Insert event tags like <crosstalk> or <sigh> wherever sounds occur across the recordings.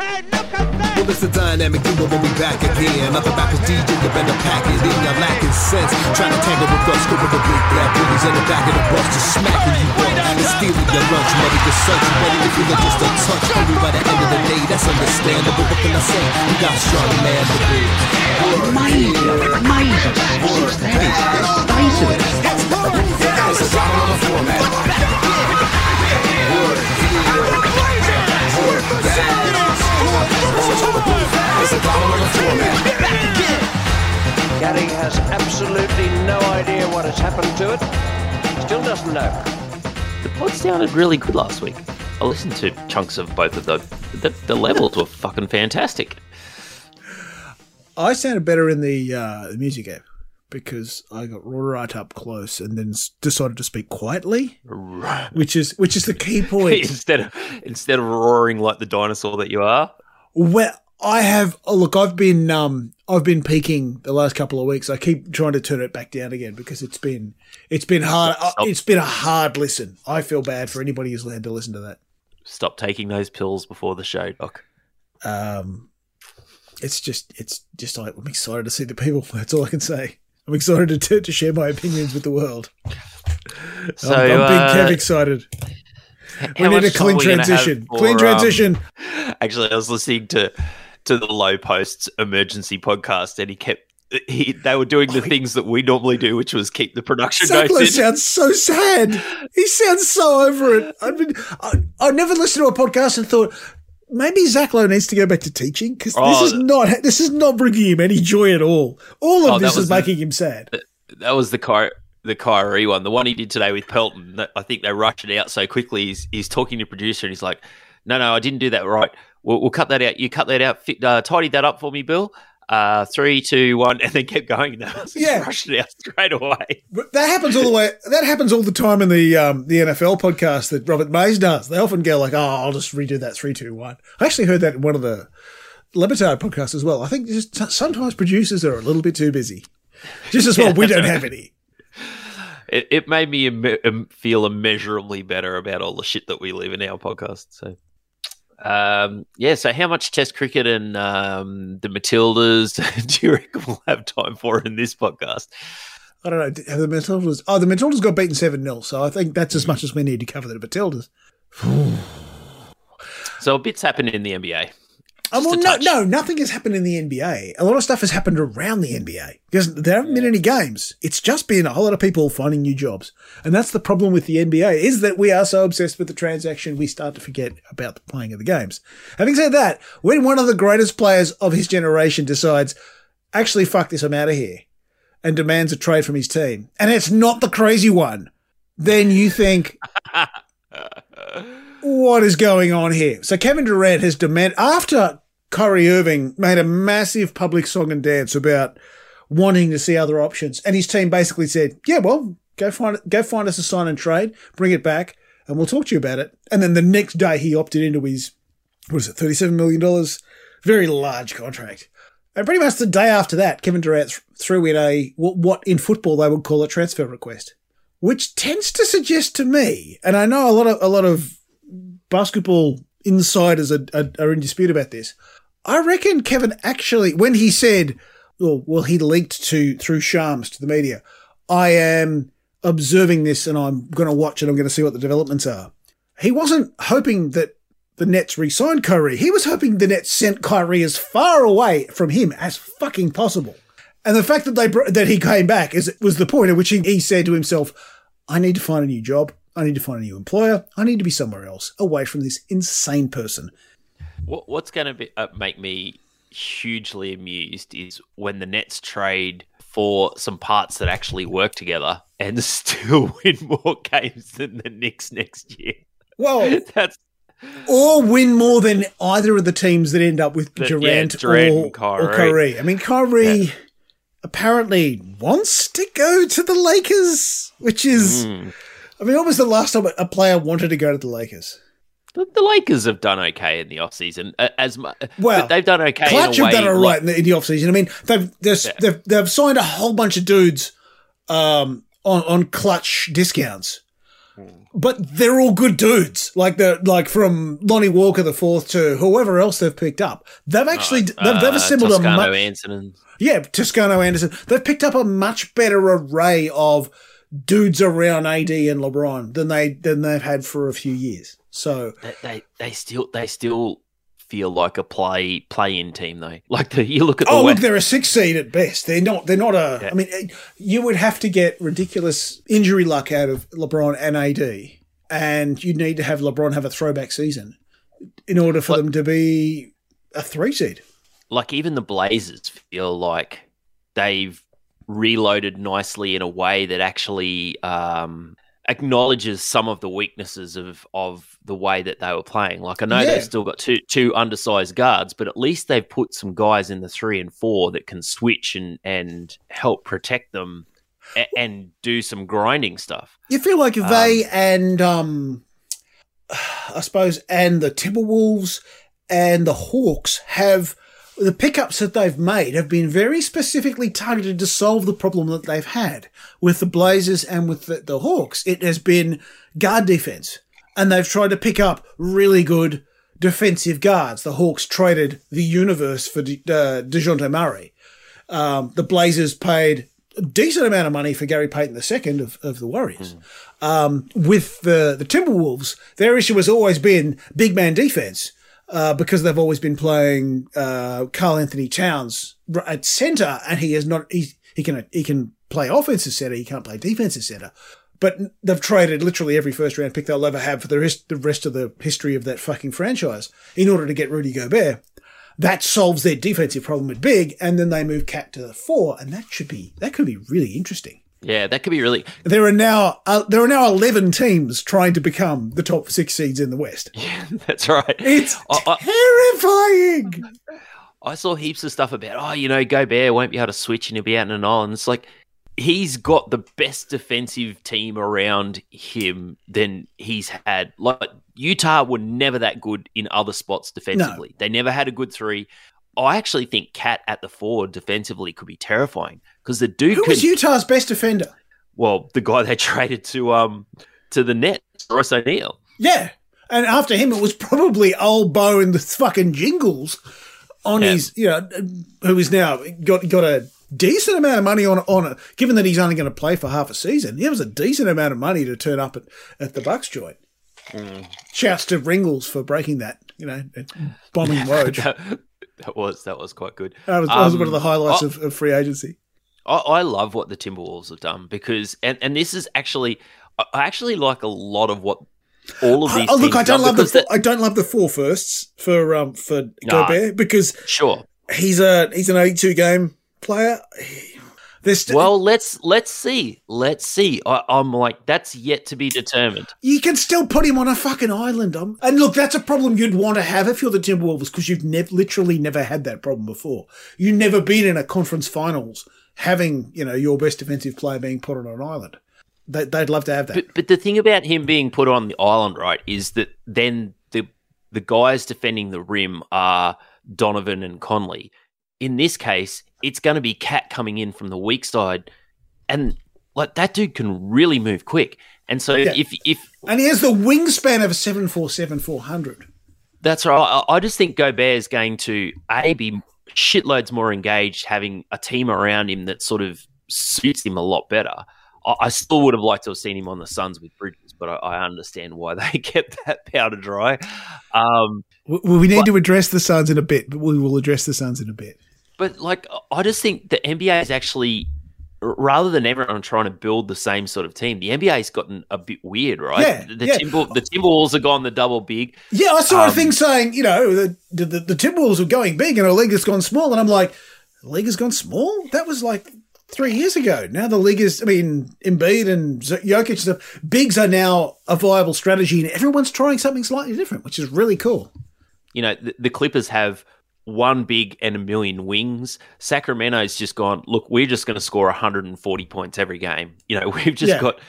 Well, it's a dynamic duo when we back again. Nothing back as DJ, you better pack it in. You're lacking sense. Trying to tangle with us, scoop of the big black bullies in the back of the bus, just smacking you up and stealing your lunch money. The search you ready to feel it just a touch. Only by the end of the day, that's understandable. What can I say? You got strong man to be. Amazing, amazing. That is, that's basic. It's a dollar on the floor, man. Word, yeah. Word, that. It's a dollar on the floor, man. Gary has absolutely no idea what has happened to it. Still doesn't know. The pod sounded really good last week. I listened to chunks of both of them. The, the levels were fucking fantastic. I sounded better in the uh, the music app because I got right up close and then decided to speak quietly, which is which is the key <laughs> point. instead of instead of roaring like the dinosaur that you are. Well, I have oh, look. I've been um I've been peaking the last couple of weeks. I keep trying to turn it back down again because it's been it's been hard. uh, Stop. It's been a hard listen. I feel bad for anybody who's had to listen to that. Stop taking those pills before the show, Doc. Um, it's just it's just like I'm excited to see the people. <laughs> That's all I can say. I'm excited to to share my opinions with the world. So, I'm, I'm uh, big Kev excited. We need a clean are we gonna have transition. Clean um, transition. Actually, I was listening to to the Lowe Post's emergency podcast, and he kept he, they were doing the oh, things that we normally do, which was keep the production Zach Lowe notes in. sounds so sad. He sounds so over it. I've I, I never listened to a podcast and thought maybe Zach Lowe needs to go back to teaching because Oh, this is not this is not bringing him any joy at all. All of Oh, this is the- making him sad. That was the Ky- the Kyrie one, the one he did today with Pelton. That I think they rushed it out so quickly. He's he's talking to producer and he's like, "No, no, I didn't do that right. We'll, we'll cut that out. You cut that out. Fit, uh, tidy that up for me, Bill." Uh, three, two, one, <laughs> and then kept going. <laughs> Yeah. rushed it out straight away. But that happens all the way. That happens all the time in the um, the NFL podcast that Robert Mays does. They often go like, "Oh, I'll just redo that three, two, one." I actually heard that in one of the Le Batard podcasts as well. I think just sometimes producers are a little bit too busy. Just as well, we don't have any. <laughs> It, it made me im- feel immeasurably better about all the shit that we leave in our podcast. So, um, yeah. So, how much Test cricket and um, the Matildas <laughs> do you reckon we'll have time for in this podcast? I don't know. Have the Matildas? Oh, the Matildas got beaten seven 0 So I think that's as much as we need to cover the Matildas. So, a bit's happened in the NBA. Oh, well, no, no, nothing has happened in the NBA. A lot of stuff has happened around the NBA because there haven't been any games. It's just been a whole lot of people finding new jobs, and that's the problem with the NBA is that we are so obsessed with the transaction we start to forget about the playing of the games. Having said that, when one of the greatest players of his generation decides, actually, fuck this, I'm out of here, and demands a trade from his team, and it's not the crazy one, then you think, <laughs> what is going on here? So Kevin Durant has demanded after Kyrie Irving made a massive public song and dance about wanting to see other options, and his team basically said, "Yeah, well, go find go find us a sign and trade, bring it back, and we'll talk to you about it." And then the next day, he opted into his what is it, thirty seven million dollars, very large contract. And pretty much the day after that, Kevin Durant threw in a what what in football they would call a transfer request, which tends to suggest to me, and I know a lot of a lot of basketball insiders are, are, are in dispute about this. I reckon Kevin actually, when he said, well, well, he leaked to through Shams to the media, I am observing this and I'm going to watch and I'm going to see what the developments are. He wasn't hoping that the Nets re-signed Kyrie. He was hoping the Nets sent Kyrie as far away from him as fucking possible. And the fact that they that he came back is was the point at which he, he said to himself, "I need to find a new job. I need to find a new employer. I need to be somewhere else, away from this insane person." What's going to be, uh, make me hugely amused is when the Nets trade for some parts that actually work together and <laughs> still win more games than the Knicks next year. Well, <laughs> That's or win more than either of the teams that end up with The- yeah, Durant, Durant or, and Kyrie. or Kyrie. I mean, Kyrie apparently wants to go to the Lakers, which is, Mm. I mean, what was the last time a player wanted to go to the Lakers? the, the Lakers have done okay in the offseason. uh, As mu- Well, they've done okay. Clutch in a have done all like- in the, in the offseason. I mean, they've, they've, Yeah. they've, they've signed a whole bunch of dudes um, on, on clutch discounts. but they're all good dudes. Like the like from Lonnie Walker the fourth to whoever else they've picked up. They've actually they've, they've Uh, assembled a much, Anson and yeah Toscano Anderson. They've picked up a much better array of dudes around AD and LeBron than they than they've had for a few years. So they, they they still they still feel like a play play in team though. <laughs> Like the you look at the Oh, look, they're a six seed at best. They're not. They're not a. I Yeah. mean, eh, you would have to get ridiculous injury luck out of LeBron and AD, and you'd need to have LeBron have a throwback season in order for them to be a three seed. like even the Blazers feel like they've reloaded nicely in a way that actually um, acknowledges some of the weaknesses of of the way that they were playing. Like I know Yeah. they've still got two two undersized guards, but at least they've put some guys in the three and four that can switch and and help protect them and, and do some grinding stuff. You feel like if they and um, <sighs> I suppose and the Timberwolves and the Hawks have the pickups that they've made have been very specifically targeted to solve the problem that they've had with the Blazers and with the, the Hawks. It has been guard defense, and they've tried to pick up really good defensive guards. The Hawks traded the universe for De, uh, Dejounte Murray. Um, the Blazers paid a decent amount of money for Gary Payton II of, of the Warriors. Um, with the, the Timberwolves, their issue has always been big man defense. Uh, because they've always been playing uh, Karl-Anthony Towns at center, and he is not he he can he can play offensive center, he can't play defensive center. But they've traded literally every first round pick they'll ever have for the rest the rest of the history of that fucking franchise in order to get Rudy Gobert. That solves their defensive problem at big, and then they move KAT to the four, and that should be that could be really interesting. Yeah, that could be really There are now uh, there are now eleven teams trying to become the top six seeds in the West. <laughs> Yeah, that's right. It's I- I- terrifying. I saw heaps of stuff about, oh, you know, Gobert won't be able to switch and he'll be out in an island. It's like he's got the best defensive team around him than he's had. Like Utah were never that good in other spots defensively. They never had a good three. I actually think KAT at the forward defensively could be terrifying because the dude Who could. was Utah's best defender? well, the guy they <laughs> traded to um to the Nets, Royce O'Neal. Yeah. And after him, it was probably old Bo and the fucking jingles on Yeah. his, you know, who is now got got a decent amount of money on on it. Given that he's only going to play for half a season, it was a decent amount of money to turn up at, at the Bucks joint. Mm. Shouts to Ringles for breaking that, you know, bombing Woj. <laughs> that, that was that was quite good. That was, that was Um, one of the highlights oh, of, of free agency. I, I love what the Timberwolves have done because, and, and this is actually, I actually like a lot of what all of these. Oh, look, I don't love the that- I don't love the four firsts for um for Nah. Gobert because sure. he's a he's an eighty two game player. St- Well, let's let's see, let's see. I, I'm like that's yet to be determined. You can still put him on a fucking island. Um, and look, that's a problem you'd want to have if you're the Timberwolves because you've nev- literally never had that problem before. You've never been in a conference finals having, you know, your best defensive player being put on an island. They, they'd love to have that. But but the thing about him being put on the island, right, is that then the the guys defending the rim are Donovan and Conley. In this case, it's going to be KAT coming in from the weak side, and like that dude can really move quick. And so Yeah. if if and he has the wingspan of a 747 400. That's right. I, I just think Gobert is going to a be shitloads more engaged, having a team around him that sort of suits him a lot better. I, I still would have liked to have seen him on the Suns with Bridges, but I, I understand why <laughs> they kept that powder dry. Um, We, we need to address the Suns in a bit, but we will address the Suns in a bit. but like, I just think the NBA is actually. Rather than everyone trying to build the same sort of team, the NBA's gotten a bit weird, right? Yeah, the yeah. Timber, the Timberwolves have gone the double big. Yeah, I saw a Um, thing saying, you know, the, the, the, the Timberwolves were going big and the league has gone small. And I'm like, the league has gone small? That was like three years ago. Now the league is, I mean, Embiid and Jokic and stuff, bigs are now a viable strategy and everyone's trying something slightly different, which is really cool. you know, the, the Clippers have one big and a million wings. Sacramento's just gone, look, we're just going to score 140 points every game. You know, <laughs> we've just Yeah. got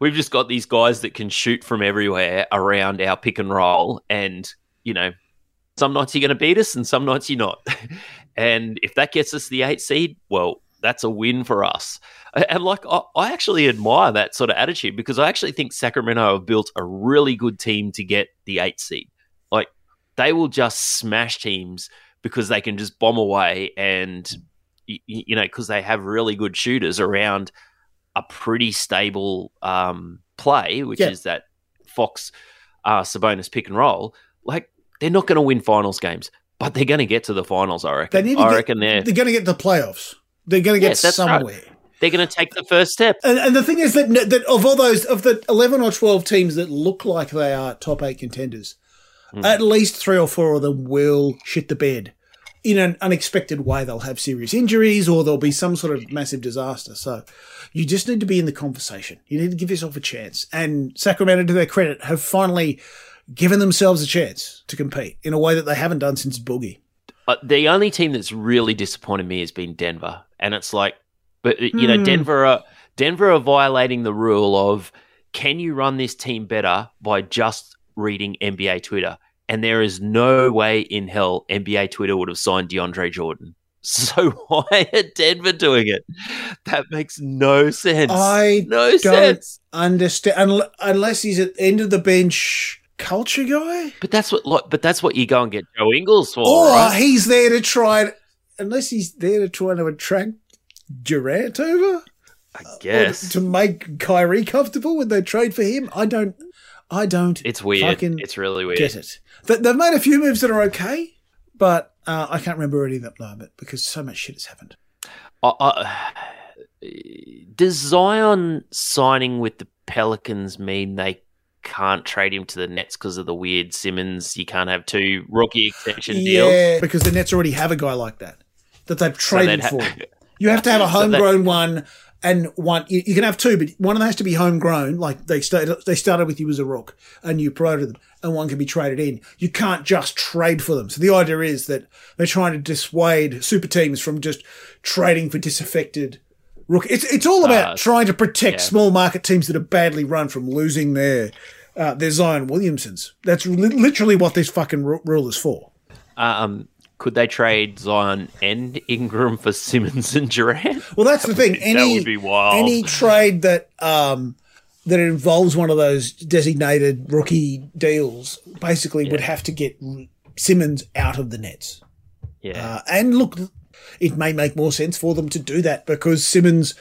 we've just got these guys that can shoot from everywhere around our pick and roll and, you know, some nights you're going to beat us and some nights you're not. <laughs> and if that gets us the 8 seed, well, that's a win for us. And like, I, I actually admire that sort of attitude because I actually think Sacramento have built a really good team to get the eight seed. Like, they will just smash teams because they can just bomb away and, y- y- you know, because they have really good shooters around a pretty stable um, play, which Yeah. is that Fox uh, Sabonis pick and roll. Like, they're not going to win finals games, but they're going to get to the finals, I reckon. They need to I get, reckon they're, they're going to get the playoffs. They're going to get Yes, that's right. somewhere. they're going to take the first step. And, and the thing is that, that of all those, of the 11 or 12 teams that look like they are top eight contenders, Hmm. at least three or four of them will shit the bed. In an unexpected way, they'll have serious injuries or there'll be some sort of massive disaster. So you just need to be in the conversation. You need to give yourself a chance. And Sacramento, to their credit, have finally given themselves a chance to compete in a way that they haven't done since Boogie. Uh, the only team that's really disappointed me has been Denver, and it's like, but you know, Hmm. Denver are Denver are violating the rule of can you run this team better by just reading NBA Twitter? And there is no way in hell NBA Twitter would have signed DeAndre Jordan. <laughs> So why are Denver doing it? That makes no sense. I no don't sense. understand unless he's at the end of the bench culture guy. But that's what. Like, but that's what you go and get Joe Ingles for, Or right? he's there to try and, unless he's there to try to attract Durant over? I guess to make Kyrie comfortable when they trade for him? I don't, I don't it's weird. fucking It's really weird. get it. They- They've made a few moves that are okay, but uh, I can't remember any of them at the moment because so much shit has happened. I- I- does Zion signing with the Pelicans mean they can't trade him to the Nets because of the weird Simmons? You can't have two rookie extension deals. Yeah, because the Nets already have a guy like that that they've So traded ha- for. You have to have a <laughs> So homegrown one and one. You, you can have two, but one of them has to be homegrown. Like they started, they started with you as a rook, and you promoted them, and one can be traded in. You can't just trade for them. So the idea is that they're trying to dissuade super teams from just trading for disaffected rook. It's it's all about Uh, trying to protect yeah. small market teams that are badly run from losing their uh, their Zion Williamsons. That's li- literally what this fucking ru- rule is for. Um, could they trade Zion and Ingram for Simmons and Durant? Well, that's the thing. that Any would be wild. any trade that um, that involves one of those designated rookie deals basically would have to get Simmons out of the Nets. Yeah. Uh, and look, it may make more sense for them to do that because Simmons.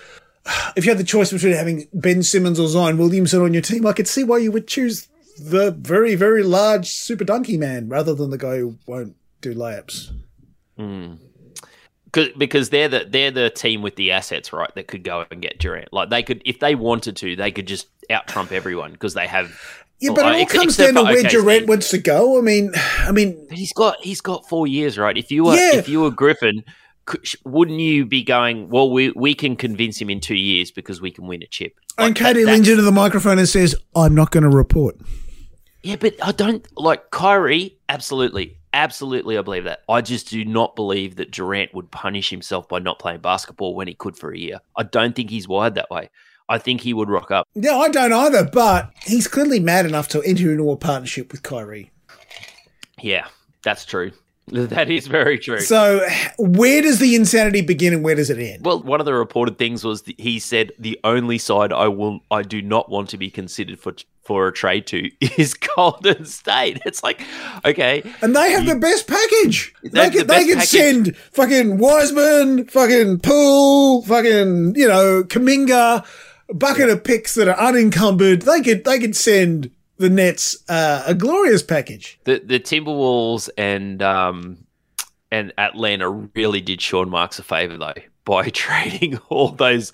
If you had the choice between having Ben Simmons or Zion Williamson on your team, I could see why you would choose the very, very large super dunky man rather than the guy who won't do layups. Hmm. 'Cause- because they're the they're the team with the assets, right? That could go and get Durant. Like they could, if they wanted to, they could just out trump everyone because they have. Yeah, but Well, it all comes down to where OKC. Durant wants to go. I mean, I mean, But he's got he's got four years, right? If you were Yeah. if you were Griffin, wouldn't you be going? Well, we we can convince him in two years because we can win a chip. And KD that- leans into the microphone and says, I'm not going to report. Yeah, but I don't like Kyrie. Absolutely, absolutely, I believe that. I just do not believe that Durant would punish himself by not playing basketball when he could for a year. I don't think he's wired that way. I think he would rock up. Yeah, I don't either, but he's clearly mad enough to enter into a partnership with Kyrie. Yeah, that's true. <laughs> That is very true. So, where does the insanity begin and where does it end? Well, one of the reported things was that he said the only side I will I do not want to be considered for for a trade to <laughs> is Golden State. It's like, okay, And they have the best package. They, could, the they package. send fucking Wiseman, fucking Poole, fucking, you know, Kuminga, bucket of picks that are unencumbered. They could they could send the Nets uh, a glorious package. the the Timberwolves and um and Atlanta really did Sean Marks a favor though by <laughs> trading all those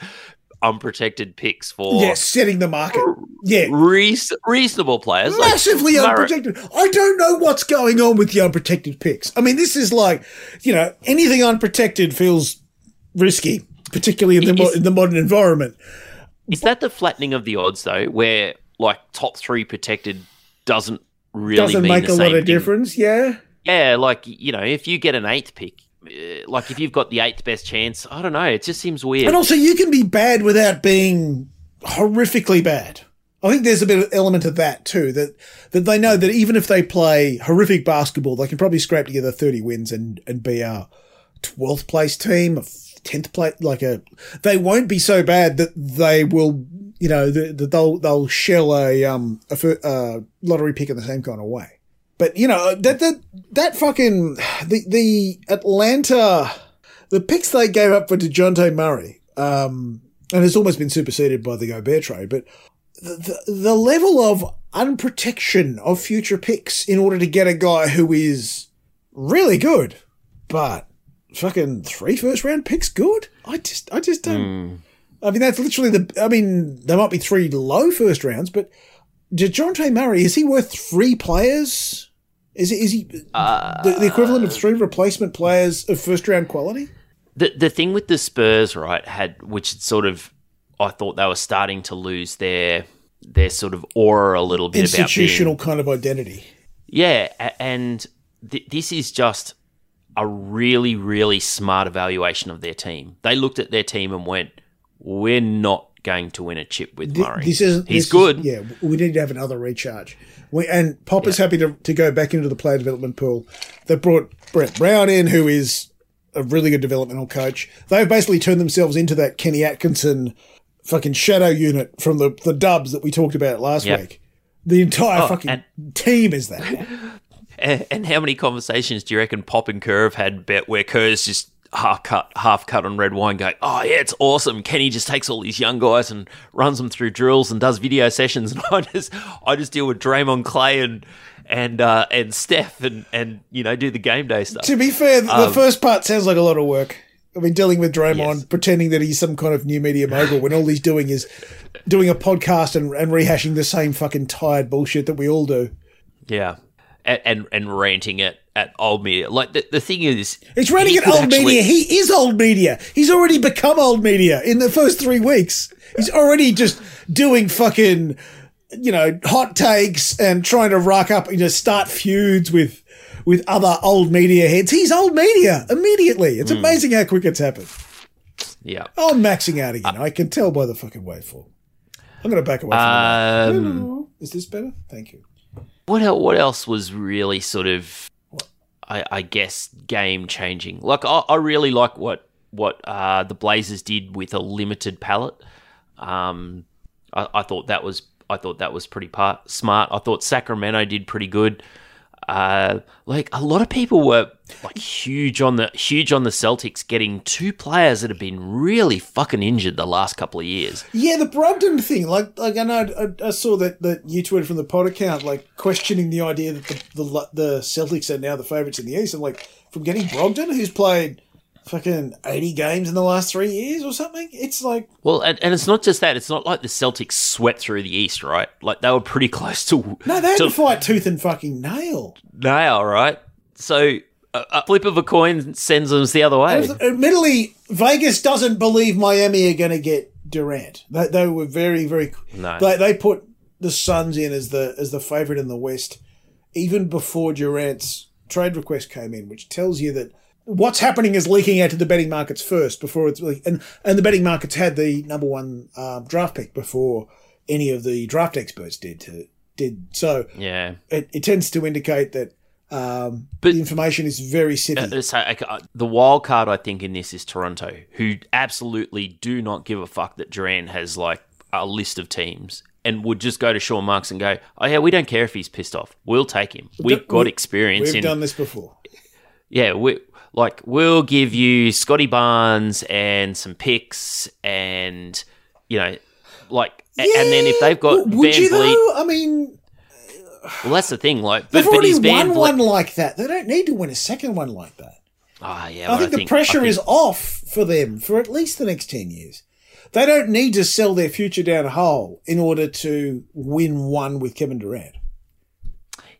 unprotected picks for Yeah, setting the market. Yeah. reas- reasonable players. like massively Murray- unprotected. I don't know what's going on with the unprotected picks. I mean, this is like, you know, anything unprotected feels risky, particularly in the, mo- in the modern environment. Is that the flattening of the odds though, where like top three protected doesn't really Doesn't mean make a lot of thing? difference. Yeah. Yeah, like you know, if you get an eighth pick, uh, like if you've got the eighth best chance, I don't know. It just seems weird. And also, you can be bad without being horrifically bad. I think there's a bit of element of that too. That that they know that even if they play horrific basketball, they can probably scrape together 30 wins and and be a twelfth place team, a tenth place, like a. They won't be so bad that they will, you know, the, the, they'll they'll shell a um a uh, lottery pick in the same kind of way. But you know that that that fucking the the Atlanta the picks they gave up for Dejounte Murray, um, and it's almost been superseded by the Gobert trade. But the, the the level of unprotection of future picks in order to get a guy who is really good, but fucking three first round picks good. I just I just don't. I mean, that's literally the. I mean, there might be three low first rounds, but DeJounte Murray is he worth three players? Is he, is he the, the equivalent of three replacement players of first round quality? the the thing with the Spurs, right, had which sort of I thought they were starting to lose their their sort of aura a little bit Institutional about being, kind of identity. yeah, and th- this is just a really really smart evaluation of their team. They looked at their team and went, "We're not going to win a chip with Th- Murray. This is He's this is- good. yeah, we need to have another recharge. We, and Popper's happy to, to go back into the player development pool. They brought Brett Brown in, who is a really good developmental coach. They've basically turned themselves into that Kenny Atkinson fucking shadow unit from the, the dubs that we talked about last Yep. week. The entire Oh, fucking team is that. <laughs> And, and how many conversations do you reckon Pop and Kerr have had bet where Kerr's just half cut, half cut on red wine, going, "Oh yeah, it's awesome." Kenny just takes all these young guys and runs them through drills and does video sessions, <laughs> and I just, I just deal with Draymond Clay and and uh, and Steph and and you know do the game day stuff. to be fair, the Um, first part sounds like a lot of work. I mean, dealing with Draymond, Yes. pretending that he's some kind of new media mogul when all he's doing is doing a podcast and, and rehashing the same fucking tired bullshit that we all do. Yeah, and and, and ranting at at old media. Like the, the thing is, He's running at old actually- media. He is old media. He's already become old media in the first three weeks. He's already just doing fucking, you know, hot takes and trying to rock up and just start feuds with with other old media heads. He's old media immediately. It's amazing how quick it's happened. Yeah. Oh, I'm maxing out again. I can tell by the fucking waveform. I'm going to back away from. Um, No, no, no. Is this better? Thank you. What el- what else was really sort of I, I guess game changing like I, I really like what what uh, the blazers did with a limited palette. Um, I, I thought that was I thought that was pretty part, smart. I thought Sacramento did pretty good uh, like a lot of people were like huge on the huge on the Celtics getting two players that have been really fucking injured the last couple of years Yeah, the Brogdon thing. Like, like I know I, I saw that that you tweeted from the pod account, like questioning the idea that the the, the Celtics are now the favourites in the East, and like from getting Brogdon, who's played fucking eighty games in the last three years or something. It's like Well, and, and it's not just that. It's not like the Celtics swept through the East, right? Like they were pretty <laughs> close to no, they had to to fight tooth and fucking nail. nail, right? So a, a flip of a coin sends them the other way. Admittedly, Vegas doesn't believe Miami are going to get Durant. They, they were very, very. No. They, they put the Suns in as the as the favorite in the West, even before Durant's trade request came in, which tells you that what's happening is leaking out to the betting markets first before it's really, and and the betting markets had the number one um, draft pick before any of the draft experts did to, did so. Yeah. It, it tends to indicate that um, But- the information is very city. Uh, So I- the wild card, I think, in this is Toronto, who absolutely do not give a fuck that Durant has like a list of teams and would just go to Sean Marks and go, "Oh yeah, we don't care if he's pissed off. We'll take him. We've got experience We've in done this before. yeah, we like we'll give you Scottie Barnes and some picks, and you know, like, a- and then if they've got would Van you though? I mean, well, that's the thing. Like, they've but, but already won one like that. They don't need to win a second one like that. Ah, yeah, I but think the pressure think- is off for them for at least the next ten years. They don't need to sell their future down a hole in order to win one with Kevin Durant.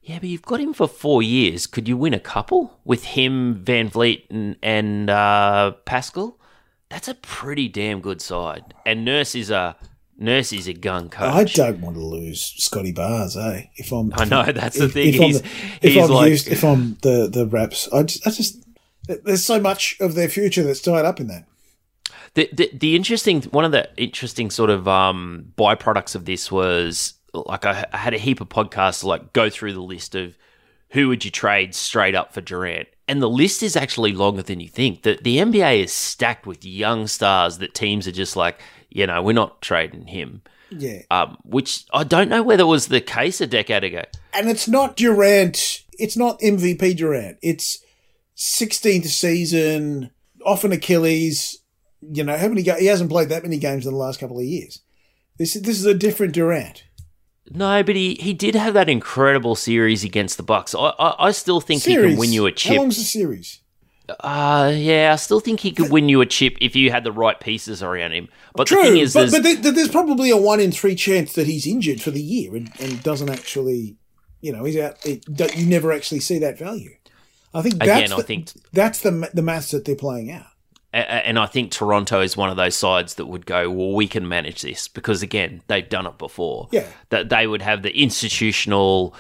Yeah, but you've got him for four years. Could you win a couple with him, VanVleet, and, and uh, Pascal? That's a pretty damn good side. And Nurse is a Nurse is a gun coach. I don't want to lose Scottie Barnes, eh? If I'm, I know, that's the if, thing. If I'm, the- if he's I'm like- used, if I'm the the Raps, I just, I just, there's so much of their future that's tied up in that. The, the the interesting one of the interesting sort of um, byproducts of this was like I, I had a heap of podcasts to like go through the list of who would you trade straight up for Durant? And the list is actually longer than you think. The, the NBA is stacked with young stars that teams are just like, you know, we're not trading him. Yeah. Um, which I don't know whether was the case a decade ago. And it's not Durant. It's not MVP Durant. It's 16th season, often Achilles. You know, how many? Ga- he hasn't played that many games in the last couple of years. This this is a different Durant. No, but he, he did have that incredible series against the Bucks. I I, I still think he can win you a chip. How long's the series? Uh, yeah, I still think he could win you a chip if you had the right pieces around him. But True, the thing is, but, there's, but there's probably a one in three chance that he's injured for the year and, and doesn't actually, you know, he's out. It, you never actually see that value. I think that's Again, I think- that's the the maths that they're playing out. And I think Toronto is one of those sides that would go, well, we can manage this because again, they've done it before. Yeah. that they would have the institutional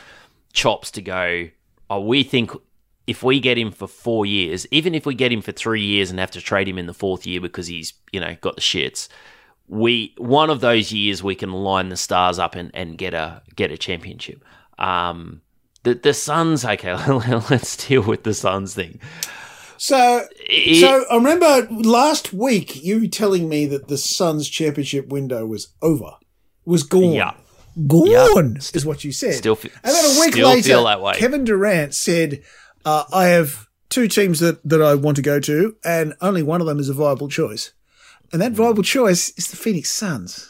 chops to go. Oh, we think if we get him for four years, even if we get him for three years and have to trade him in the fourth year because he's you know got the shits, we one of those years we can line the stars up and, and get a get a championship. Um, the the Suns, okay, <laughs> let's deal with the Suns thing. So, It- so I remember last week you telling me that the Suns' championship window was over, was gone. Yeah. Gone is what you said. Still fe- and then a week later, feel that way. Kevin Durant said, uh, "I have two teams that that I want to go to, and only one of them is a viable choice, and that viable choice is the Phoenix Suns."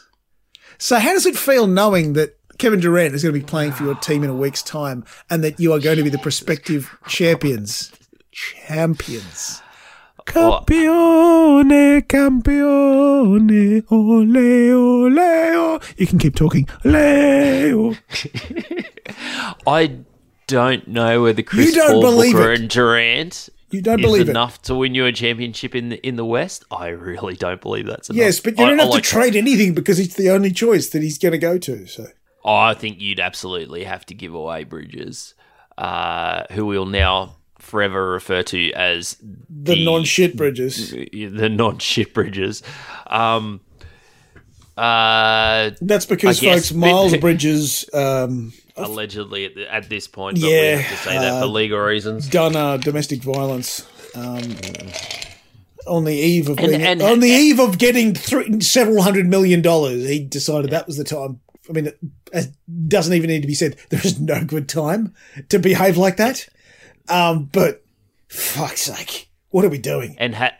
So, how does it feel knowing that Kevin Durant is going to be playing for your team in a week's time, and that you are going to be the prospective champions? Champions. <sighs> Campione, campione, ole, ole, ole. You can keep talking. Ole. <laughs> I don't know whether Chris You don't Paul, believe Booker, it. and Durant You don't is believe it. enough to win you a championship in the in the West. I really don't believe that's enough. Yes, but you don't I have like- to trade anything because it's the only choice that he's going to go to. So I think you'd absolutely have to give away Bridges, uh, who we'll now forever refer to as the, non-shit bridges. the non-shit Bridges. Um, uh, That's because, I guess, folks, but- <laughs> Miles Bridges um, allegedly at, the, at this point, but Yeah, we have to say that for uh, legal reasons. done uh, domestic violence um, on the eve of And- being, and- on the eve of getting three, several hundred million dollars. He decided that was the time. I mean, it, it doesn't even need to be said. There is no good time to behave like that. Um, but fuck's sake, what are we doing? and ha-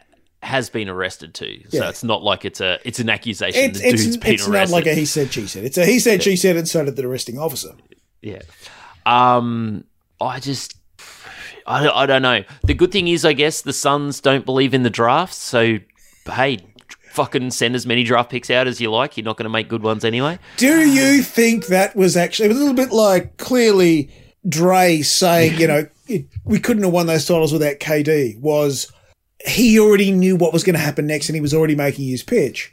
has been arrested too. So Yeah. it's not like it's a it's an accusation. It's, the dude's it's, been it's not like a he said, she said. It's a he said, she said, and so did the arresting officer. yeah. Um, I just. I, I don't know. The good thing is, I guess the Suns don't believe in the draft. So, hey, fucking send as many draft picks out as you like. You're not going to make good ones anyway. Do you think that was actually was a little bit like clearly Dray saying, you know, it, we couldn't have won those titles without KD? Was he already knew what was going to happen next and he was already making his pitch?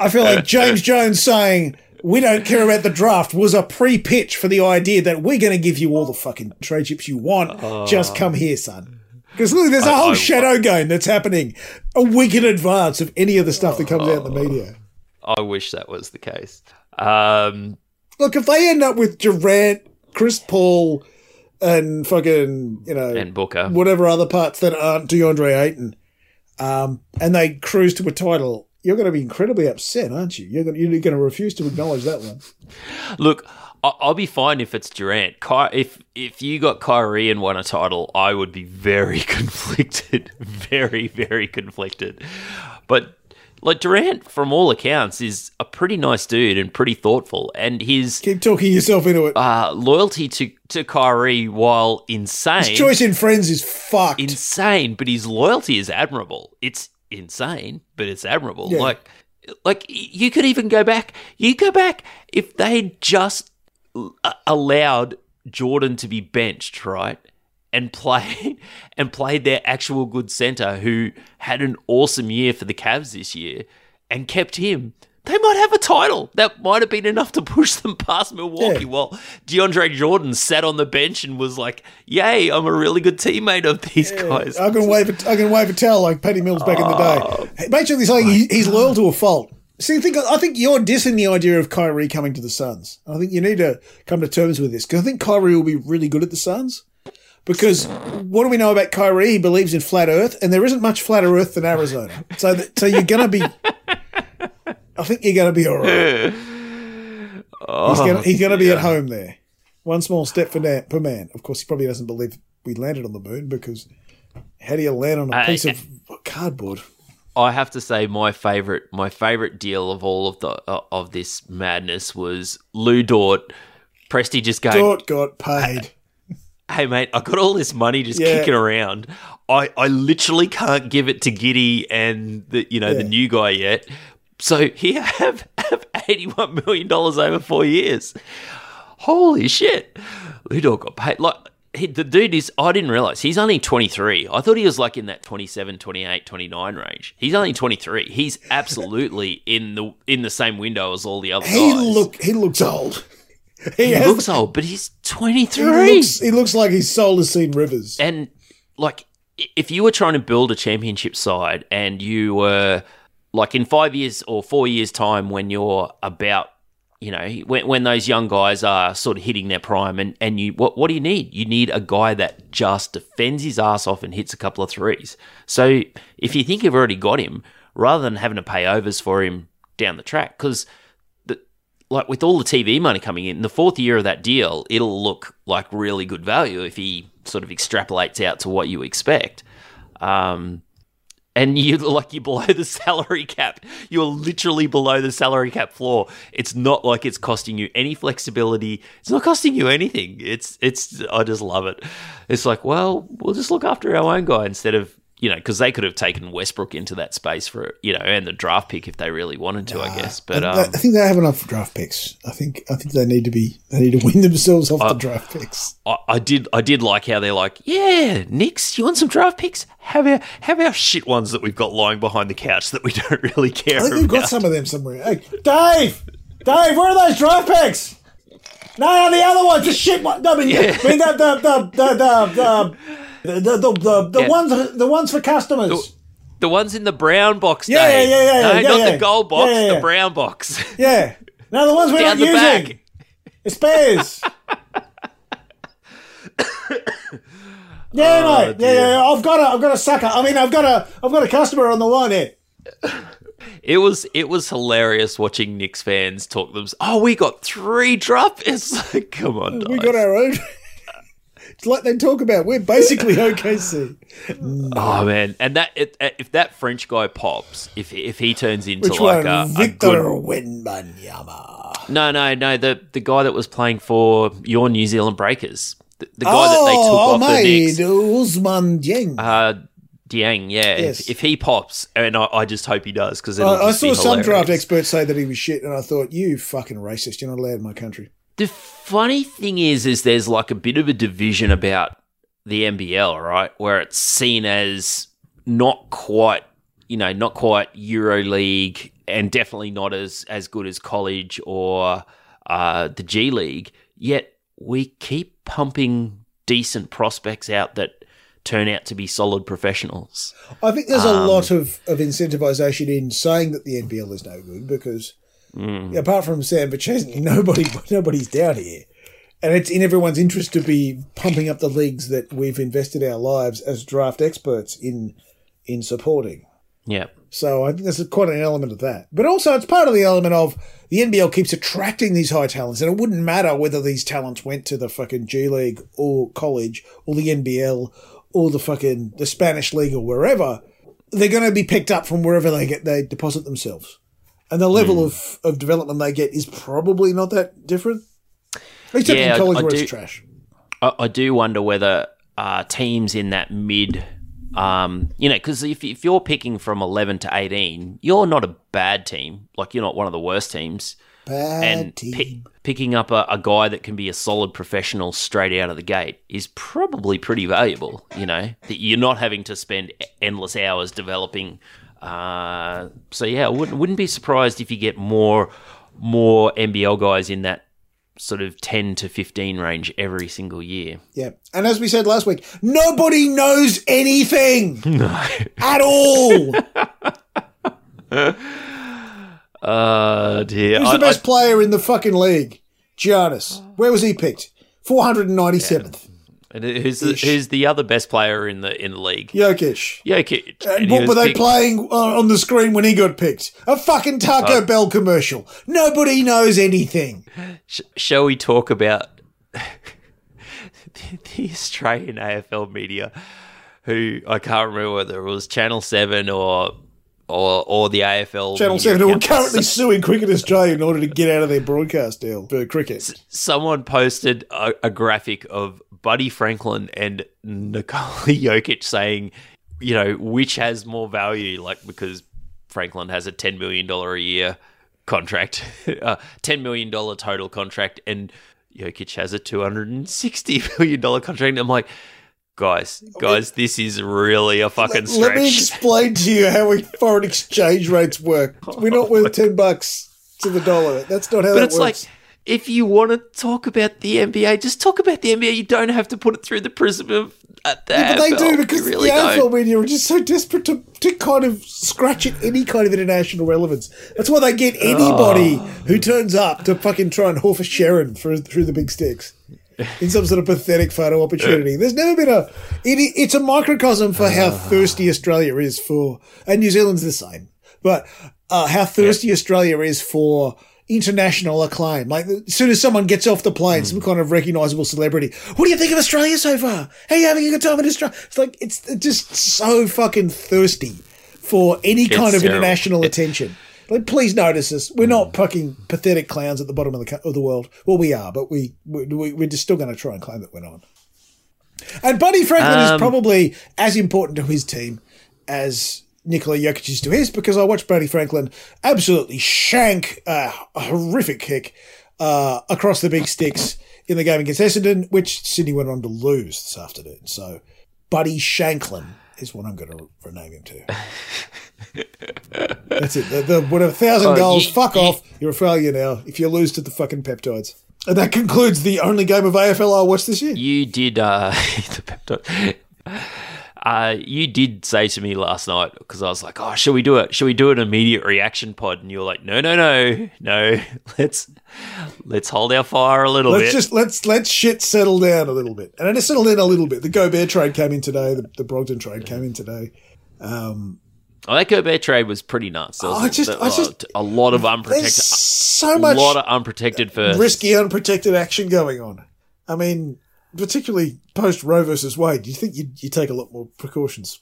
I feel like <laughs> James Jones saying, we don't care about the draft was a pre pitch for the idea that we're going to give you all the fucking trade chips you want. Just come here, son. Because look, there's a I- whole I- shadow game that's happening a week in advance of any of the stuff that comes out in the media. <laughs> I wish that was the case. Um, Look, if they end up with Durant, Chris Paul, and fucking, you know, and Booker. whatever other parts that aren't DeAndre Ayton, um, and they cruise to a title, you're going to be incredibly upset, aren't you? You're going, to, you're going to refuse to acknowledge that one. Look, I'll be fine if it's Durant. Ky- if if you got Kyrie and won a title, I would be very <laughs> conflicted, very very conflicted. But like Durant, from all accounts, is a pretty nice dude and pretty thoughtful, and his Keep talking yourself into it. uh, loyalty to to Kyrie, while insane, His choice in friends is fucked. insane, but his loyalty is admirable. It's insane, but it's admirable. Yeah. Like, like you could even go back. You go back if they just allowed Jordan to be benched, right, and play <laughs> and played their actual good center who had an awesome year for the Cavs this year, and kept him. They might have a title. That might have been enough to push them past Milwaukee. Yeah. While DeAndre Jordan sat on the bench and was like, "Yay, I'm a really good teammate of these guys." I can wave a, I can wave a towel like Patty Mills back in the Oh. day. Basically saying he, he's loyal to a fault. See, I think I think you're dissing the idea of Kyrie coming to the Suns. I think you need to come to terms with this because I think Kyrie will be really good at the Suns. Because what do we know about Kyrie? He believes in flat Earth, and there isn't much flatter Earth than Arizona. So, that, so you're gonna be. <laughs> I think you're gonna be all right. he's gonna, he's gonna be at home there. One small step for, na- for man. Of course, he probably doesn't believe we landed on the moon because how do you land on a Uh, piece of cardboard? I have to say my favorite my favorite deal of all of the uh, of this madness was Lu Dort. Presty just going, Dort got paid. "Hey mate, I got all this money just Yeah. kicking around. I I literally can't give it to Giddey and the you know the new guy yet. So here <laughs> have have eighty one million dollars over four years. Holy shit, Lu Dort got paid like." He, the dude is i didn't realize he's only 23 i thought he was like in that 27 28 29 range he's only 23 he's <laughs> absolutely in the in the same window as all the other He guys look he looks old. He, he has- looks old but he's 23 he looks, he looks like he's soul has seen rivers. and like if you were trying to build a championship side and you were like in five years or four years time when you're about you know when, when those young guys are sort of hitting their prime and, and you what, what do you need? You need a guy that just defends his ass off and hits a couple of threes. So if you think you've already got him rather than having to pay overs for him down the track because like with all the TV money coming in, the fourth year of that deal, it'll look like really good value if he sort of extrapolates out to what you expect. Um, and you <laughs> like you're below the salary cap. You're literally below the salary cap floor. It's not like it's costing you any flexibility. It's not costing you anything. It's it's. I just love it. It's like, well, we'll just look after our own guy instead of you know because they could have taken Westbrook into that space for you know and the draft pick if they really wanted to, I guess. But I- um, I think they have enough draft picks. I think I think they need to be they need to win themselves off the draft picks. I, I did I did like how they're like, yeah, Knicks, you want some draft picks? Have our have our shit ones that we've got lying behind the couch that we <laughs> don't really care I think about. we've got some of them somewhere. Hey, Dave, Dave, where are those draft picks? No, the other ones, the shit one. No, I mean, Yeah. I mean the the the the the the, the, the, the, the Yeah. ones the ones for customers. the ones in the brown box, Yeah, Dave. yeah, yeah, yeah, No, yeah, not yeah. the gold box, Yeah, yeah, yeah. the brown box. <laughs> Yeah, no, the ones we're Down not the using. back. The spares. <laughs> yeah, Oh, mate. Yeah, yeah, yeah. I've got a, I've got a sucker. I mean, I've got a, I've got a customer on the line here. <laughs> It was it was hilarious watching Knicks fans talk them. Oh, we got three draft. It's like, come on, We guys. got our own. It's like they talk about. We're basically <laughs> OKC. Oh man, and that it, if that French guy pops, if if he turns into Which like one? a, a Victor good Wembanyama. No, no, no. The the guy that was playing for your New Zealand Breakers, the, the guy oh, that they took oh, off the mate, Knicks, Ousmane Dieng. uh, Dieng. Yeah, Yes. if, if he pops, and I, I just hope he does because I, I saw some draft experts say that he was shit, and I thought, you fucking racist. You're not allowed in my country. The funny thing is, is there's like a bit of a division about the NBL, right? Where it's seen as not quite, you know, not quite EuroLeague, and definitely not as as good as college or uh, the G League. Yet we keep pumping decent prospects out that turn out to be solid professionals. I think there's Um, a lot of, of incentivization in saying that the NBL is no good because Mm. apart from Sam Chesney, <laughs> nobody nobody's down here. And it's in everyone's interest to be pumping up the leagues that we've invested our lives as draft experts in in supporting. Yeah. So I think there's quite an element of that. But also it's part of the element of the NBL keeps attracting these high talents and it wouldn't matter whether these talents went to the fucking G League or college or the NBL or the fucking the Spanish league or wherever. They're going to be picked up from wherever they get they deposit themselves. And the level of, of development they get is probably not that different. Except Yeah, I- in college I where do- it's trash. I, I do wonder whether uh, teams in that mid, um, you know, because if, if you're picking from 11 to 18, you're not a bad team. Like, you're not one of the worst teams. Bad and team. pi- picking up a, a guy that can be a solid professional straight out of the gate is probably pretty valuable, you know, that you're not having to spend endless hours developing. Uh, so, yeah, I wouldn't, wouldn't be surprised if you get more more NBL guys in that sort of 10 to 15 range every single year. Yeah. And as we said last week, nobody knows anything <laughs> at all. <laughs> Uh, dear. Who's I- the best I- player in the fucking league? Giannis. Where was he picked? 497th. And who's the, who's the other best player in the in the league? Jokic. Jokic. And he what were they picked- playing uh, on the screen when he got picked? A fucking Taco Uh, Bell commercial. Nobody knows anything. Sh- shall we talk about the, <laughs> the Australian AFL media, who I can't remember whether it was Channel Seven or or or the AFL Channel 7 who are currently <laughs> suing Cricket Australia in order to get out of their broadcast deal for cricket. Someone posted a, a graphic of Buddy Franklin and Nikola <laughs> Jokic saying, you know, which has more value, like because Franklin has a ten million dollar a year contract, <laughs> uh, ten million dollar total contract, and Jokic has a two hundred and sixty million dollar contract. And I'm like, guys, guys, this is really a fucking Let me explain to you how we- <laughs> foreign exchange rates work. We're not worth 10 bucks to the dollar. That's not how But that it's works. like if you want to talk about the NBA, just talk about the NBA. You don't have to put it through the prism of uh, the but they do because really the AFL don't. media are just so desperate to, to kind of scratch at any kind of international relevance. That's why they get anybody Oh. who turns up to fucking try and hoof a Sherrin for, through the big sticks in some sort of pathetic photo opportunity. There's never been a. It, it's a microcosm for how thirsty Australia is for, and New Zealand's the same. But uh, how thirsty Australia is for international acclaim. Like as soon as someone gets off the plane, some kind of recognizable celebrity. What do you think of Australia so far? How you having a good time in Australia? It's like it's just so fucking thirsty for any kind of terrible. international attention. Like, please notice us. We're not fucking pathetic clowns at the bottom of the of the world. Well, we are, but we, we we- we're just still going to try and claim that we're not. And Buddy Franklin is Um, probably as important to his team as Nikola Jokic is to his because I watched Buddy Franklin absolutely shank a horrific kick uh, across the big sticks in the game against Essendon, which Sydney went on to lose this afternoon. So, Buddy Shanklin is what I'm going to rename him to. That's it. The, the whatever thousand Oh, goals. you- fuck you- off. You're a failure now. If you lose to the fucking peptides. And that concludes the only game of AFL I watched this year. You did uh, <laughs> the pep talk. Uh, you did say to me last night because I was like, "Oh, should we do it? Should we do an immediate reaction pod?" And you were like, "No, no, no, no. <laughs> Let's let's hold our fire a little Let's bit." just let's let shit settle down a little bit, and it settled in a little bit. The Gobert trade came in today. The, the Brogdon trade came in today. Um, oh, that Gobert trade was pretty nuts. Was I just- a, I just- a lot of unprotected, so much, a lot of unprotected first. risky, unprotected action going on. I mean, particularly post Roe versus Wade. Do you think you you take a lot more precautions?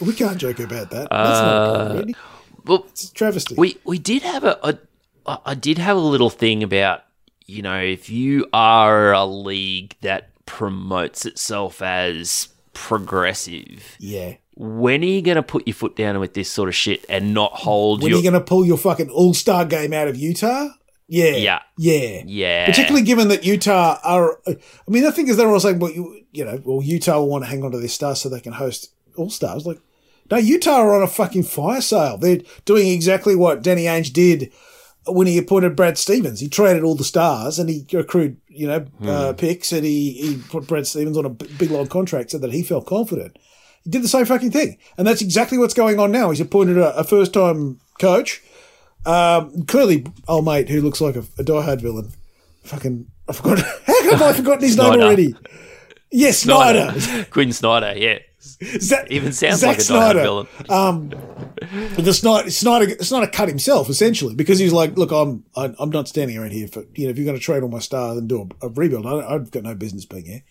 We can't joke about that. That's not a uh, really. Well, It's a travesty. we we did have a, a I I did have a little thing about you know if you are a league that promotes itself as progressive yeah. when are you going to put your foot down with this sort of shit and not hold When your are you going to pull your fucking All Star game out of Utah? Yeah. Yeah. Yeah. yeah Particularly given that Utah are, I mean, the thing is, they're all saying, well, you, you know, well, Utah will want to hang on to their stars so they can host All Stars. Like, no, Utah are on a fucking fire sale. They're doing exactly what Danny Ainge did when he appointed Brad Stevens. He traded all the stars and he accrued, you know, uh, picks and he, he put Brad Stevens on a big long contract so that he felt confident. He did the same fucking thing. And that's exactly what's going on now. He's appointed a, a first time coach. Um, clearly, old mate who looks like a, a diehard villain. Fucking, I forgot. <laughs> How have I forgotten his name already? Yes, Snyder. <laughs> Quin Snyder yeah Zach, even sounds Zack like a diehard Snyder. villain Um, but the Snyder, Snyder, Snyder cut himself essentially because he's like, look, I'm, I- I'm not standing around here for, you know, if you're going to trade all my stars and do a, a rebuild, I, I've got no business being here.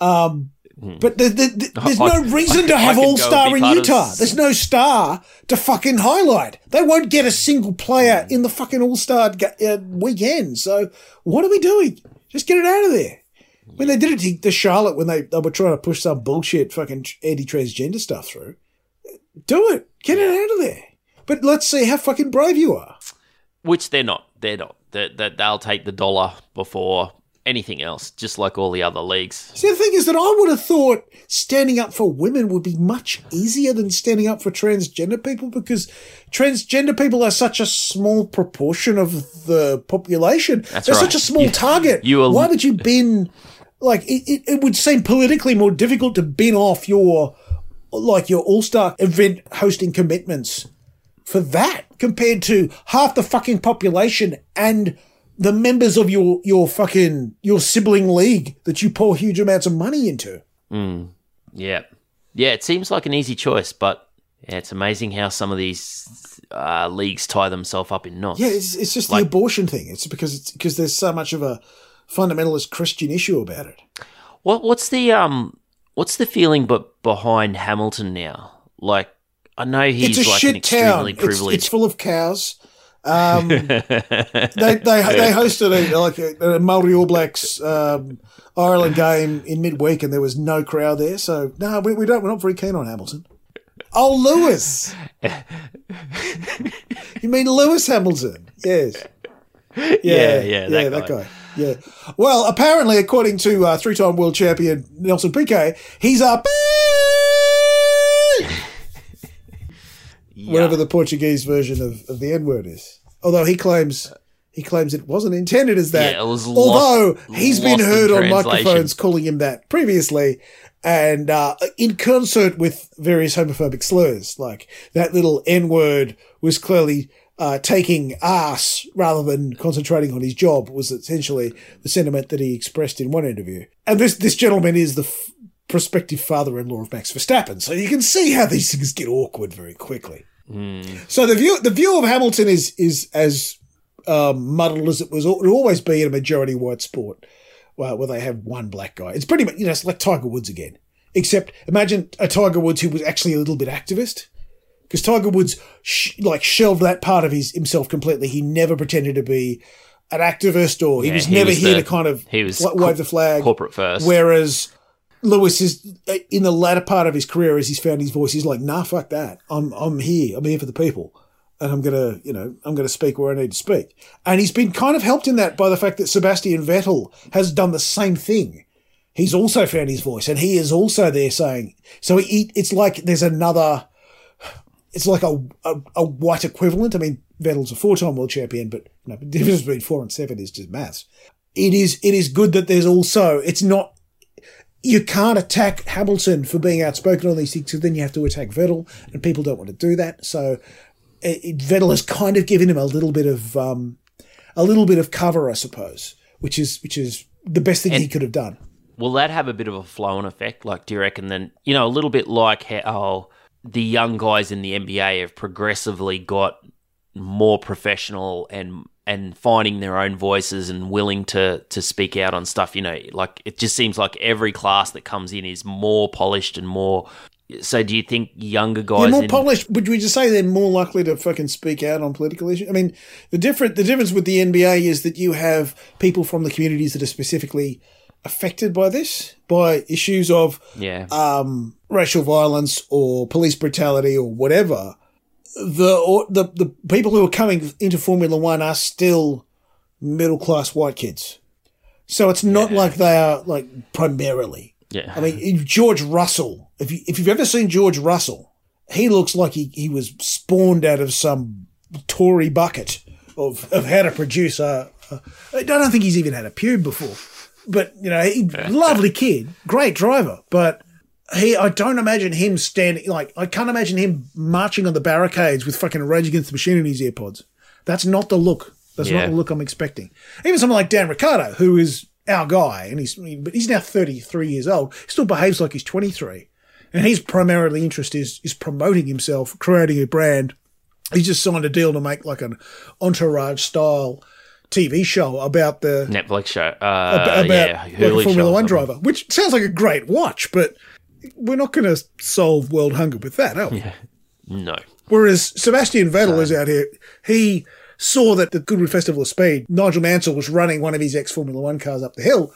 Um, but the, the, the, there's I- no reason I- to have all star in part of Utah. There's no star to fucking highlight. They won't get a single player in the fucking all star uh, weekend. So what are we doing? Just get it out of there. When they did it to, to Charlotte when they, they were trying to push some bullshit fucking anti transgender stuff through. Do it. Get it out of there. But let's see how fucking brave you are. which they're not they're not that that they'll take the dollar before anything else just like all the other leagues See, the thing is that I would have thought standing up for women would be much easier than standing up for transgender people because transgender people are such a small proportion of the population. That's They're right. such a small You- target. you are- Why would you bin, like, it, it, it would seem politically more difficult to bin off your, like, your all star event hosting commitments for that compared to half the fucking population and the members of your your fucking your sibling league that you pour huge amounts of money into. Yeah. Yeah, it seems like an easy choice, but yeah, it's amazing how some of these uh, leagues tie themselves up in knots. Yeah, it's, it's just Like- the abortion thing. It's because it's because there's so much of a fundamentalist Christian issue about it. What what's the um what's the feeling but behind Hamilton now? Like I know he's it's a like an shit town. extremely It's, privileged it's full of cows. Um, they they <laughs> they hosted a like a, a Maori All Blacks um, Ireland game in midweek, and there was no crowd there. So no, we, we don't. We're not very keen on Hamilton. Oh, Lewis. <laughs> you mean Lewis Hamilton? Yes. Yeah, Yeah, yeah, that that guy. guy. Yeah. Well, apparently, according to uh, three-time world champion Nelson Piquet, he's up. <laughs> whatever the Portuguese version of, of the N word is. Although he claims he claims it wasn't intended as that. Yeah, it was Although lost- he's been heard on microphones calling him that previously, and uh, in concert with various homophobic slurs, like that little N word was clearly. Uh, taking ass rather than concentrating on his job was essentially the sentiment that he expressed in one interview. And this this gentleman is the f- prospective father-in-law of Max Verstappen, so you can see how these things get awkward very quickly. So the view the view of Hamilton is is as um, muddled as it was. It will always be in a majority white sport, well, where they have one black guy. It's pretty much you know it's like Tiger Woods again. Except imagine a Tiger Woods who was actually a little bit activist, because Tiger Woods sh- like shelved that part of his himself completely. He never pretended to be an activist, or he Yeah, was he never was here the- to kind of he was wave the flag corporate first. Whereas Lewis is uh, in the latter part of his career, as he's found his voice, he's like, "Nah, fuck that. I'm I'm here. I'm here for the people, and I'm gonna, you know, I'm gonna speak where I need to speak." And he's been kind of helped in that by the fact that Sebastian Vettel has done the same thing. He's also found his voice, and he is also there saying. So he, it's like there's another. It's like a, a a white equivalent. I mean, Vettel's a four-time world champion, but you know, the difference between four and seven is just maths. It is it is good that there's also it's not you can't attack Hamilton for being outspoken on these things, because then you have to attack Vettel, and people don't want to do that. So it, it- Vettel has kind of given him a little bit of um, a little bit of cover, I suppose, which is which is the best thing he could have done. Will that have a bit of a flow-on effect? Like, do you reckon then, you know, a little bit like how the young guys in the NBA have progressively got more professional and and finding their own voices and willing to to speak out on stuff, you know, like it just seems like every class that comes in is more polished and more so do you think younger guys They're more in- polished. Would we just say they're more likely to fucking speak out on political issues? I mean, the different the difference with the NBA is that you have people from the communities that are specifically affected by this, by issues of yeah. um, racial violence or police brutality or whatever, the the the people who are coming into Formula One are still middle class white kids. So it's not like they are like primarily. yeah. I mean, George Russell. If you if you've ever seen George Russell, he looks like he, he was spawned out of some Tory bucket of, of how to produce a, a. I don't think he's even had a pube before, but you know, he, lovely kid, great driver, but he I don't imagine him standing like I can't imagine him marching on the barricades with fucking Rage Against the Machine in his earpods. That's not the look. That's Yeah. not the look I'm expecting. Even someone like Dan Ricciardo, who is our guy, and he's but he's now 33 years old, he still behaves like he's 23, and his primarily interest is is promoting himself, creating a brand. He's just signed a deal to make like an entourage style TV show about the Netflix show. Uh, about yeah, like a Formula One driver, which sounds like a great watch, but we're not going to solve world hunger with that, are we? No. Whereas Sebastian Vettel is out here, he saw that the Goodwood Festival of Speed, Nigel Mansell was running one of his ex Formula One cars up the hill.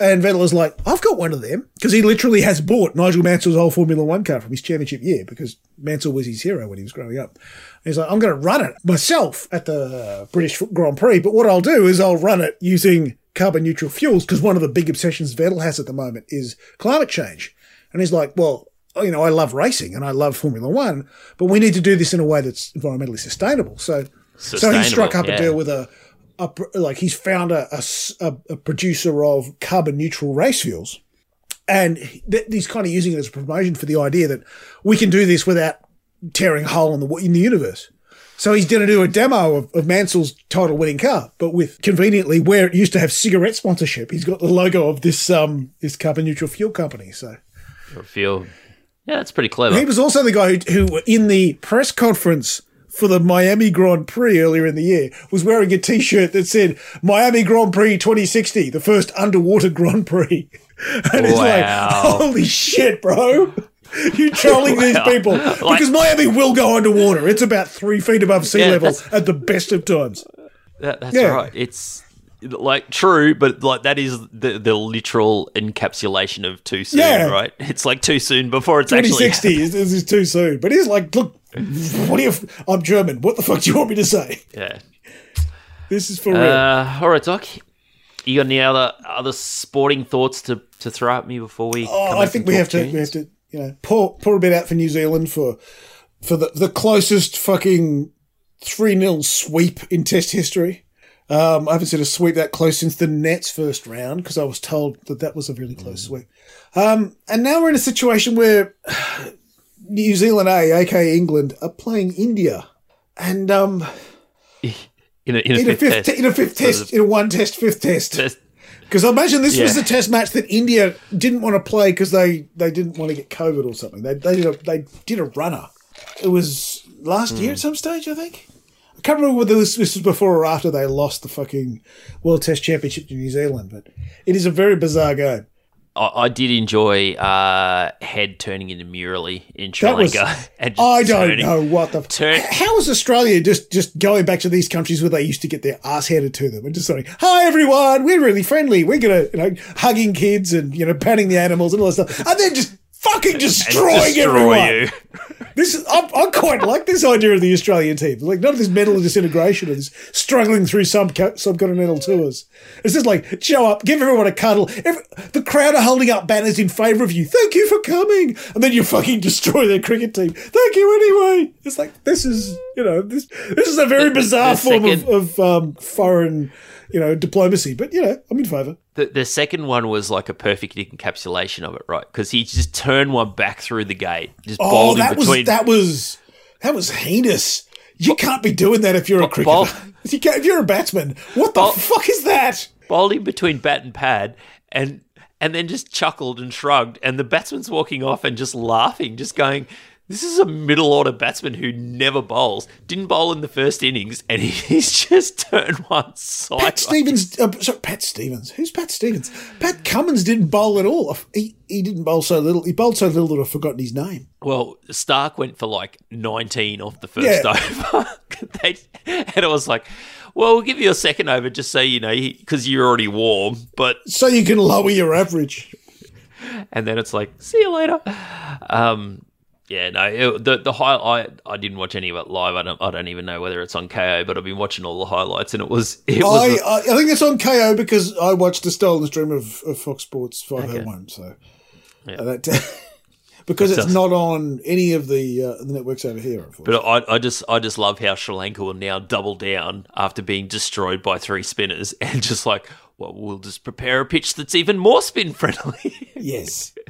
And Vettel was like, I've got one of them. Because he literally has bought Nigel Mansell's old Formula One car from his championship year because Mansell was his hero when he was growing up. And he's like, I'm going to run it myself at the British Grand Prix. But what I'll do is I'll run it using carbon neutral fuels because one of the big obsessions Vettel has at the moment is climate change. And he's like, well, oh, you know, I love racing and I love Formula One, but we need to do this in a way that's environmentally sustainable. So, so he struck Sustainable, up a deal with a, a like he's found a a producer of carbon neutral race fuels, and th- he's kind of using it as a promotion for the idea that we can do this without tearing a hole in the in the universe. So he's going to do a demo of, of Mansell's title winning car, but with conveniently where it used to have cigarette sponsorship, he's got the logo of this um this carbon neutral fuel company. So feel yeah, that's pretty clever. he was also the guy who, who in the press conference for the Miami Grand Prix earlier in the year was wearing a T-shirt that said Miami Grand Prix 2060, the first underwater Grand Prix. <laughs> And it's like, Wow. holy shit, bro. You're <laughs> trolling these Wow. people Like- because Miami will go underwater. It's about three feet above sea Yeah, level at the best of times. That, that's Yeah. right. It's like true, but like that is the the literal encapsulation of too soon, Yeah. right? It's like too soon before it's actually 2060 is, is, is too soon. But he's like, look, what do you? I'm German. What the fuck do you want me to say? Yeah. This is for real. Uh, all right, Doc. You got any other other sporting thoughts to, to throw at me before we? Oh, I think we have to we have to you know pour pour a bit out for New Zealand for for the the closest fucking three 0 sweep in Test history. Um, I haven't seen a sweep that close since the Nets first round because I was told that that was a really close sweep. Um, and now we're in a situation where <sighs> New Zealand A, aka England, are playing India, and um, <laughs> in a, in a in a fifth, fifth test. in a fifth So test the in a one test fifth test. Because I imagine this was the test match that India didn't want to play because they, they didn't want to get COVID or something. They they did a, they did a runner. It was last year at some stage, I think. I can't remember whether this, this was before or after they lost the fucking World Test Championship to New Zealand, but it is a very bizarre game. I, I did enjoy uh, head turning into Murali in Sri Lanka. <laughs> I don't turning- know what the. turn- How is Australia just just going back to these countries where they used to get their ass handed to them and just saying, "Hi everyone, we're really friendly. We're gonna you know hugging kids and you know patting the animals and all that stuff," and then just fucking <laughs> destroying destroy everyone. <laughs> <laughs> This is I, I quite like this idea of the Australian team. Like none of this mental disintegration of this struggling through some subcontinental tours. It's just like show up, give everyone a cuddle. Every, the crowd are holding up banners in favour of you. Thank you for coming, and then you fucking <laughs> destroy their cricket team. Thank you anyway. It's like this is you know this this is a very bizarre form of, second- of um, foreign you know diplomacy. But you know I'm in favour. The, the second one was like a perfect encapsulation of it, right? Because he just turned one back through the gate, just Oh, bowled that in was that was that was heinous. You can't be doing that if you're a cricketer. ball- <laughs> You if you're a batsman, what the fuck is that? bowled in between bat and pad, and and then just chuckled and shrugged, and the batsman's walking off and just laughing, just going. This is a middle order batsman who never bowls. Didn't bowl in the first innings, and <laughs> he's just turned one side. Pat Stevens, uh, sorry, Pat Stevens. Who's Pat Stevens? Pat Cummins didn't bowl at all. He he didn't bowl so little. He bowled so little that I've forgotten his name. Well, Starc went for like 19 off the first Yeah. over. <laughs> they, and it was like, well, we'll give you a second over just so you know, because you're already warm. But, <laughs> So you can lower your average. and then it's like, see you later. Um, yeah, no, it, the the highlight. I didn't watch any of it live. I don't. I don't even know whether it's on Kayo, but I've been watching all the highlights, and it was. It was. I, a- I I think it's on Kayo because I watched the Stolen Stream of, of Fox Sports 501. So uh, that <laughs> because it's That's- not on any of the uh, the networks over here. But I, I just I just love how Sri Lanka will now double down after being destroyed by three spinners <laughs> and just like, well, we'll just prepare a pitch that's even more spin friendly. yes. <laughs>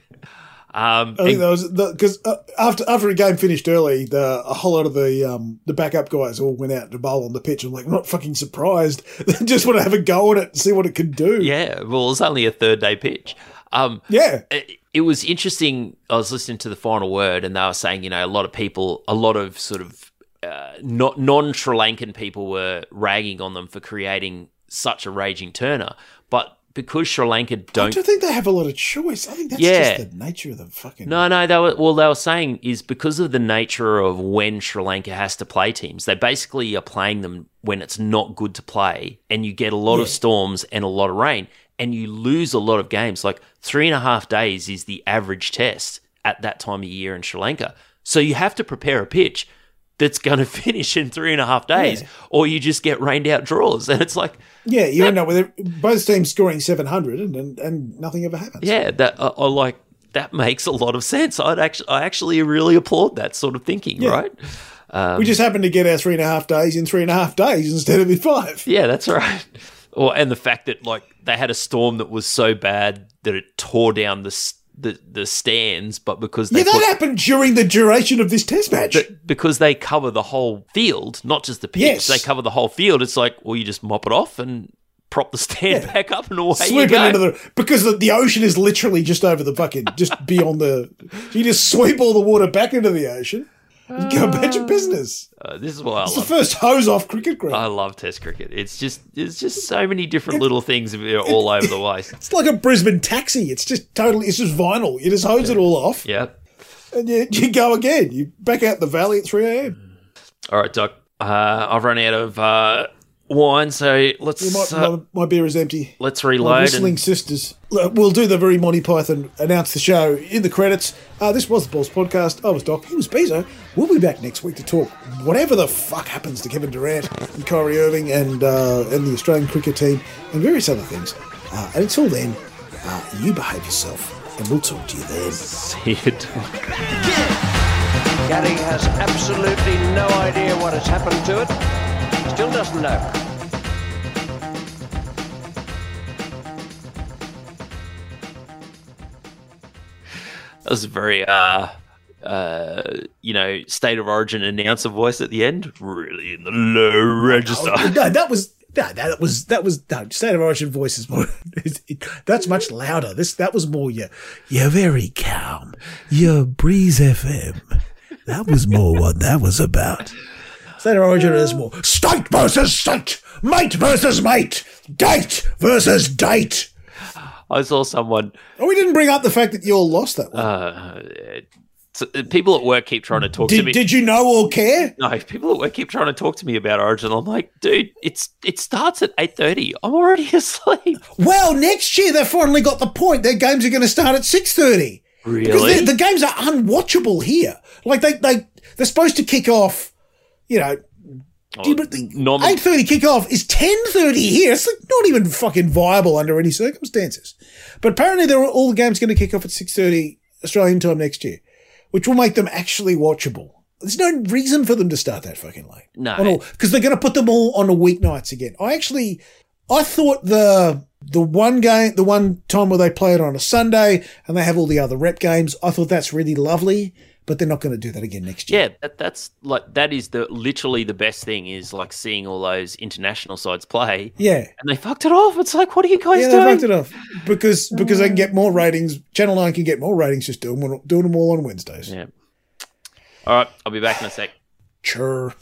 um, I think that was because uh, after after a game finished early, the a whole lot of the um, the backup guys all went out to bowl on the pitch. I'm like, I'm not fucking surprised. They <laughs> just want to have a go at it and see what it can do. Yeah, well, it's only a third day pitch. Um, yeah. it, it was interesting. I was listening to the final word, and they were saying, you know, a lot of people, a lot of sort of uh, not non Sri Lankan people were ragging on them for creating such a raging turner, but because Sri Lanka don't I don't think they have a lot of choice. I think that's Yeah. just the nature of the fucking. No, no, they were well. They were saying is because of the nature of when Sri Lanka has to play teams. They basically are playing them when it's not good to play, and you get a lot of storms and a lot of rain, and you lose a lot of games. Like three and a half days is the average test at that time of year in Sri Lanka. So you have to prepare a pitch that's going <laughs> to finish in three and a half days, Yeah. or you just get rained out draws, <laughs> and it's like. Yeah, you end up with it, both teams scoring 700 and, and, and nothing ever happens. Yeah, that I, I like that makes a lot of sense. I'd actually, I actually really applaud that sort of thinking. Yeah. Right? Um, we just happened to get our three and a half days in three and a half days instead of in five. Yeah, that's right. <laughs> Or and the fact that like they had a storm that was so bad that it tore down the the the stands, but because they Yeah, that put- happened during the duration of this test match. but because they cover the whole field, not just the pitch. Yes. They cover the whole field. It's like, well, you just mop it off and prop the stand Yeah. back up and away you Sweep it go. into the because the, the ocean is literally just over the fucking just beyond the. You just sweep all the water back into the ocean. You go about your business. Uh, this is why I It's the first hose off cricket ground. I love Test cricket. It's just it's just so many different little things that are all over the place. <laughs> It's like a Brisbane taxi. It's just totally. It's just vinyl. You just hose it all off, Yeah. and you, you go again. You back out the valley at three a.m. All right, Doc. Uh, I've run out of uh, wine, so let's My, uh, my, my beer is empty. let's My reload. whistling And, sisters. Look, We'll do the very Monty Python announce the show in the credits. Uh, this was the Balls podcast. I was Doc. He was Bezo. We'll be back next week to talk whatever the fuck happens to Kevin Durant and Kyrie Irving and uh, and the Australian cricket team and various other things. Uh, and until then, uh, you behave yourself, and we'll talk to you then. see you, Doc. Gary has absolutely no idea what has happened to it. Still doesn't know. That was a very, uh, uh, you know, state of origin announcer voice at the end. Really in the low register. no, that was no, that was that was no, state of origin voice is more. <laughs> It, it, that's much louder. This that was more your you're very calm. Your breeze FM. That was more what that was about. State origin is more state versus state, mate versus mate, date versus date. I saw someone. Oh, we didn't bring up the fact that you all lost that one. Uh, so people at work keep trying to talk to me. did you know or care? no, people at work keep trying to talk to me about Origin. I'm like, dude, it's it starts at eight thirty. I'm already <laughs> asleep. Well, next year they finally got the point. Their games are going to start at six thirty. Really? the, the games are unwatchable here. Like they they they're supposed to kick off, you know. Oh, normal- eight thirty kick off is ten thirty here. It's like not even fucking viable under any circumstances. But apparently, there are all the games going to kick off at six thirty Australian time next year, which will make them actually watchable. There's no reason for them to start that fucking late. No. because they're going to put them all on the weeknights again. I actually, I thought the the one game, the one time where they play it on a Sunday and they have all the other rep games, I thought that's really lovely. But they're not going to do that again next year. Yeah, that, that's like that is the literally the best thing is like seeing all those international sides play, Yeah. and they fucked it off. It's like, what are you guys doing? Yeah, they fucked it off because because they can get mm. more ratings. Channel Nine can get more ratings just doing doing them all on Wednesdays. Yeah. All right, I'll be back in a sec. Sure.